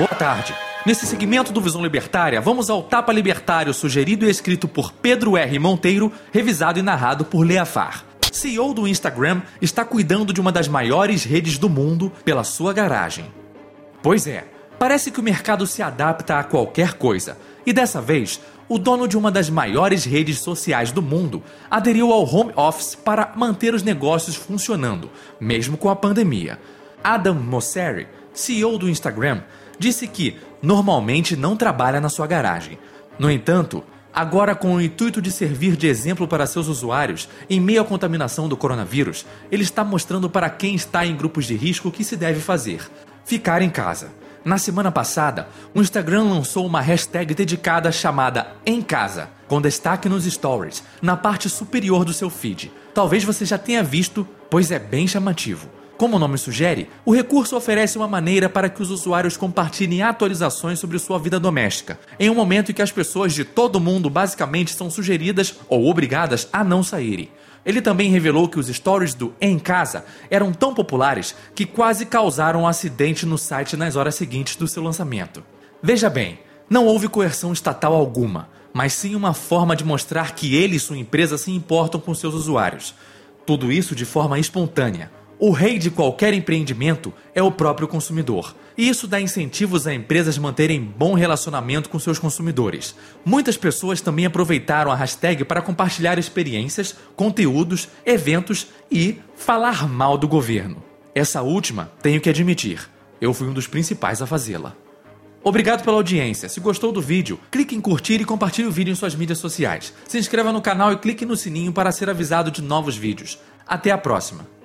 Boa tarde. Nesse segmento do Visão Libertária, vamos ao Tapa Libertário, sugerido e escrito por Pedro R. Monteiro, revisado e narrado por Leafar. CEO do Instagram está cuidando de uma das maiores redes do mundo pela sua garagem. Pois é, parece que o mercado se adapta a qualquer coisa. E dessa vez, o dono de uma das maiores redes sociais do mundo aderiu ao home office para manter os negócios funcionando, mesmo com a pandemia. Adam Mosseri, CEO do Instagram, disse que normalmente não trabalha na sua garagem. No entanto, agora com o intuito de servir de exemplo para seus usuários em meio à contaminação do coronavírus, ele está mostrando para quem está em grupos de risco o que se deve fazer: ficar em casa. Na semana passada, o Instagram lançou uma hashtag dedicada chamada Em Casa, com destaque nos stories, na parte superior do seu feed. Talvez você já tenha visto, pois é bem chamativo. Como o nome sugere, o recurso oferece uma maneira para que os usuários compartilhem atualizações sobre sua vida doméstica, em um momento em que as pessoas de todo mundo basicamente são sugeridas ou obrigadas a não saírem. Ele também revelou que os stories do Em Casa eram tão populares que quase causaram um acidente no site nas horas seguintes do seu lançamento. Veja bem, não houve coerção estatal alguma, mas sim uma forma de mostrar que ele e sua empresa se importam com seus usuários. Tudo isso de forma espontânea. O rei de qualquer empreendimento é o próprio consumidor. E isso dá incentivos a empresas manterem bom relacionamento com seus consumidores. Muitas pessoas também aproveitaram a hashtag para compartilhar experiências, conteúdos, eventos e falar mal do governo. Essa última, tenho que admitir, eu fui um dos principais a fazê-la. Obrigado pela audiência. Se gostou do vídeo, clique em curtir e compartilhe o vídeo em suas mídias sociais. Se inscreva no canal e clique no sininho para ser avisado de novos vídeos. Até a próxima!